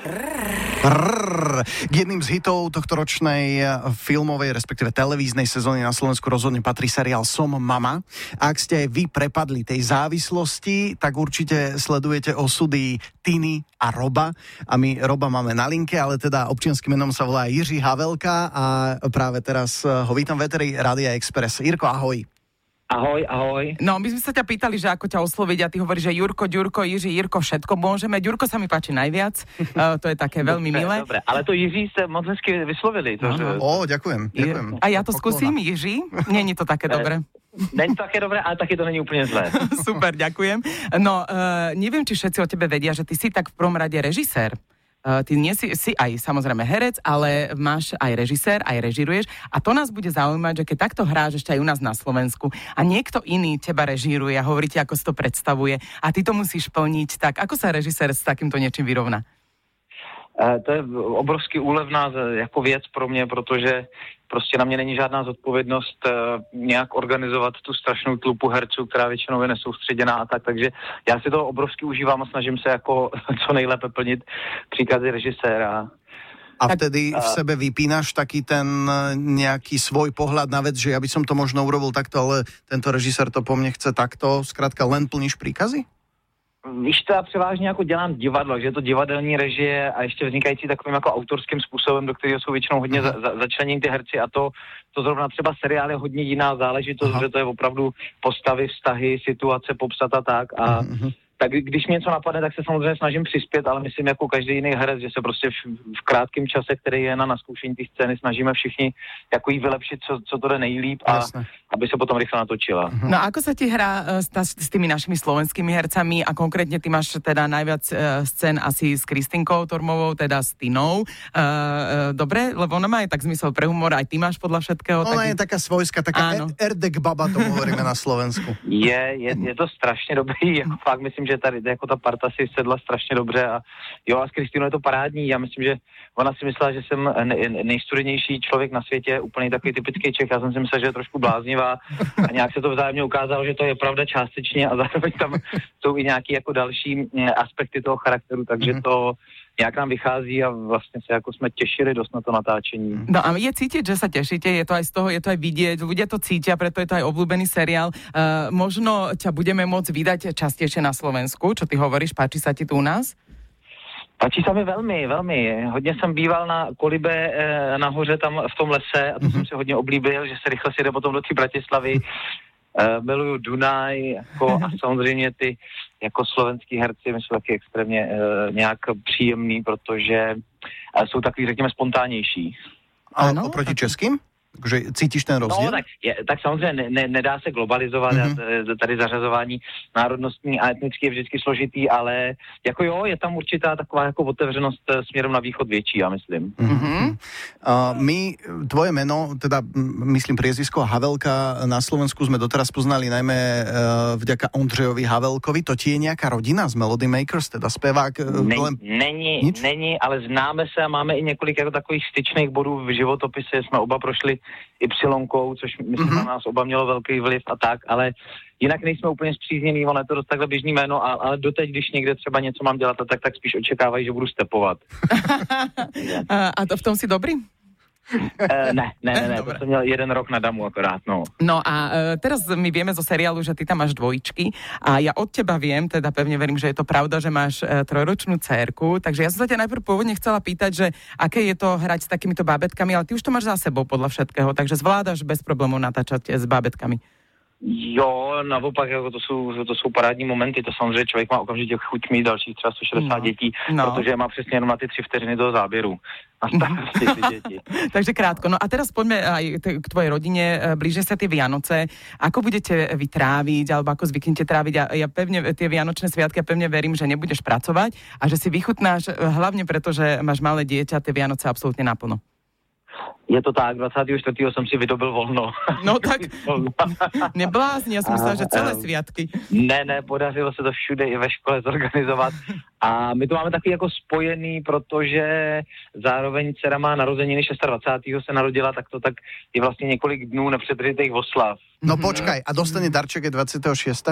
Rrr. K jedným z hitov tohto ročnej filmovej, respektíve televíznej sezóny na Slovensku rozhodne patrí seriál Som mama. Ak ste aj vy prepadli tej závislosti, tak určite sledujete osudy Tiny a Roba. A my Roba máme na linke, ale teda občianským menom sa volá Jiří Havelka a práve teraz ho vítam veteri Rádia Express. Jirko, ahoj. Ahoj, ahoj. No, my sme sa ťa pýtali, že ako ťa osloviť a ty hovoríš, že Jurko, Ďurko, Jiří, Jirko, všetko môžeme. Ďurko sa mi páči najviac, uh, to je také veľmi dobre, milé. Dobre, ale to Jiří ste moc hezky vyslovili. To, že... Ó, ďakujem, ďakujem. A ja to skúsim, Jiří? Není to také dobré. Není to také dobré, ale taky to není úplně zlé. Super, ďakujem. No, uh, neviem, či všetci o tebe vedia, že ty si tak v prvom rade režisér. Uh, ty nie si, si aj samozrejme herec, ale máš aj režisér, aj režiruješ a to nás bude zaujímať, že keď takto hráš ešte aj u nás na Slovensku a niekto iný teba režíruje a hovorí ti, ako si to predstavuje a ty to musíš plniť, tak ako sa režisér s takýmto niečím vyrovná? Uh, to je obrovsky úlevná jako věc pro mě, protože prostě na mě není žádná zodpovědnost uh, nějak organizovat tu strašnou tlupu herců, která většinou je nesoustředěná a tak, takže já si to obrovsky užívám a snažím se jako co nejlépe plnit příkazy režiséra. A vtedy v sebe vypínaš taký ten eh, nejaký svoj pohľad na vec, že ja by som to možno urobil takto, ale tento režisér to po mne chce takto. Skrátka len plníš príkazy? Víš, to já převážně jako dělám divadlo, že je to divadelní režie a ještě vznikající takovým jako autorským způsobem, do kterého jsou většinou hodně za, za, začleněni ty herci a to, to zrovna třeba seriál je hodně jiná záležitost, Aha. že to je opravdu postavy, vztahy, situace popsat a tak a uh-huh tak když mě něco napadne, tak se samozřejmě snažím přispět, ale myslím jako každý jiný herec, že se prostě v, v krátkém čase, který je na naskoušení té scény, snažíme všichni jako jí vylepšit, co, co to jde nejlíp a Jasne. aby se potom rychle natočila. No a ako sa ti hrá uh, s, s tými našimi slovenskými hercami a konkrétne ty máš teda najviac uh, scén asi s Kristinkou Tormovou, teda s Tinou. Uh, uh, dobre, lebo ona má aj tak zmysel pre humor, aj ty máš podľa všetkého. Ona tak... je taká svojská, taká Áno. erdek baba, to hovoríme na Slovensku. Je, je, je to strašně dobrý, jako fakt myslím, že tady jako ta parta si sedla strašně dobře a jo a s Kristinou je to parádní, já myslím, že ona si myslela, že jsem nejstudenější člověk na světě, úplně takový typický Čech, já jsem si myslel, že je trošku bláznivá a nějak se to vzájemně ukázalo, že to je pravda částečně a zároveň tam jsou i nějaký jako další mm, aspekty toho charakteru, takže mhm. to nějak nám vychází a vlastně se jako jsme těšili dost na to natáčení. No a je cítiť, že sa tešíte, je to aj z toho, je to aj vidieť, ľudia to cítia, preto je to aj obľúbený seriál. Uh, možno ťa budeme môcť vydať častejšie na Slovensku, čo ty hovoríš, páči sa ti tu u nás? Páči se mi velmi, velmi. Hodně jsem býval na Kolibe e, nahoře tam v tom lese a to mm-hmm. jsem si hodně oblíbil, že se rychle si jde potom do té Bratislavy. Uh, miluju Dunaj jako, a samozřejmě ty jako slovenský herci my jsou taky extrémně uh, nějak příjemný, protože uh, jsou takový, řekněme, spontánnější. Ano, oproti českým? Takže cítíš ten rozdíl? No, tak, je, tak samozřejmě ne, ne, nedá se globalizovat, mm-hmm. tady zařazování národnostní a etnický je vždycky složitý, ale jako jo, je tam určitá taková jako otevřenost eh, směrem na východ větší, já myslím. Mm-hmm. Uh, my, tvoje meno, teda myslím priezvisko Havelka na Slovensku sme doteraz poznali najmä uh, vďaka Ondřejovi Havelkovi. To ti je nějaká rodina z Melody Makers, teda zpěvák? Uh, ne, len... Není, Nič? není, ale známe se a máme i několik jako takových styčných bodů v životopise. Jsme oba prošli Y, což myslím mm-hmm. na nás oba mělo velký vliv a tak, ale jinak nejsme úplně zpříznění, ono je to dost takhle běžný jméno, a, ale doteď, když někde třeba něco mám dělat, tak, tak spíš očekávají, že budu stepovat. a to v tom si dobrý? Uh, ne, ne, ne, ne to som měl jeden rok na damu akorát, no. No a uh, teraz my vieme zo seriálu, že ty tam máš dvojičky a ja od teba viem, teda pevne verím, že je to pravda, že máš uh, trojročnú dcerku, takže ja som sa ťa najprv pôvodne chcela pýtať, že aké je to hrať s takýmito bábetkami, ale ty už to máš za sebou podľa všetkého, takže zvládaš bez problémov natáčať s bábetkami. Jo, naopak, jako to jsou, to jsou parádní momenty, to samozřejmě člověk má okamžitě chuť mít dalších třeba 160 no. dětí, no. protože má přesně jenom na ty tři vteřiny toho záběru. A děti. Takže krátko. No a teraz poďme aj k tvojej rodine. E, blíže sa tie Vianoce. Ako budete vy tráviť, alebo ako zvyknete tráviť? Ja, ja pevne, tie Vianočné sviatky, ja pevne verím, že nebudeš pracovať a že si vychutnáš, e, hlavne preto, že máš malé dieťa, tie Vianoce absolútne naplno. Je to tak, 24. jsem si vydobil volno. No tak, neblázni, já jsem myslela, že celé sviatky. Ne, ne, podařilo se to všude i ve škole zorganizovat. A my to máme taky jako spojený, protože zároveň dcera má narozeniny 26. se narodila, tak to tak je vlastně několik dnů nepřetržitých oslav. No počkaj, a dostane darček 26.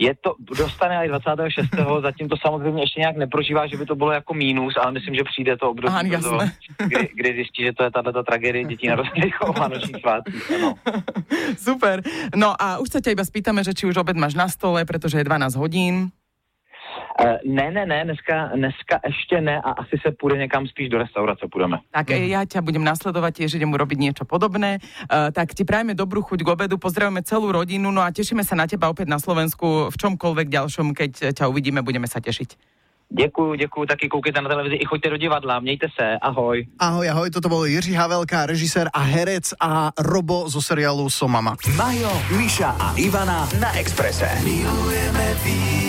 Je to, dostane i 26. zatím to samozřejmě ještě nějak neprožívá, že by to bylo jako mínus, ale myslím, že přijde to období, Aha, jasné. kdy, kdy zjistí, že to je tato tragédie dětí narozených o Vánočních svátcích. Ano. Super. No a už sa ťa iba spýtame, že či už obed máš na stole, pretože je 12 hodín. Uh, ne, ne, ne, dneska, dneska ještě ne a asi se půjde někam spíš do restaurace půjdeme. Tak mm. ja ťa budem nasledovať, tiež idem urobiť niečo podobné. Uh, tak ti prajeme dobrú chuť k obedu, pozdravujeme celú rodinu, no a tešíme sa na teba opäť na Slovensku v čomkoľvek ďalšom, keď ťa uvidíme, budeme sa tešiť. Děkuju, děkuju, taky koukejte na televizi i choďte do divadla, mějte se, ahoj. Ahoj, ahoj, toto bol Jiří Havelka, režisér a herec a Robo zo seriálu Som mama. Majo, Miša a Ivana na Exprese. Milujeme víc.